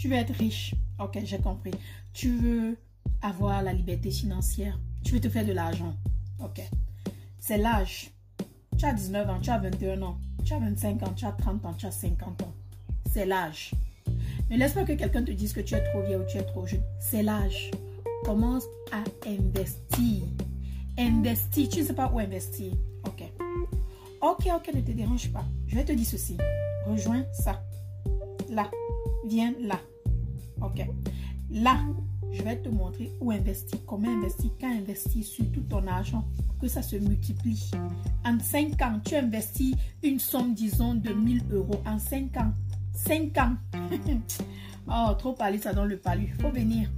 Tu veux être riche. Ok, j'ai compris. Tu veux avoir la liberté financière. Tu veux te faire de l'argent. Ok. C'est l'âge. Tu as 19 ans, tu as 21 ans, tu as 25 ans, tu as 30 ans, tu as 50 ans. C'est l'âge. Ne laisse pas que quelqu'un te dise que tu es trop vieux ou tu es trop jeune. C'est l'âge. Commence à investir. Investir. Tu ne sais pas où investir. Ok. Ok, ok, ne te dérange pas. Je vais te dire ceci. Rejoins ça. Là. Viens là. Ok. Là, je vais te montrer où investir, comment investir, quand investir sur tout ton argent que ça se multiplie. En 5 ans, tu investis une somme, disons, de 1000 euros. En 5 ans. 5 ans. oh, trop parler, ça dans le palu. Il faut venir.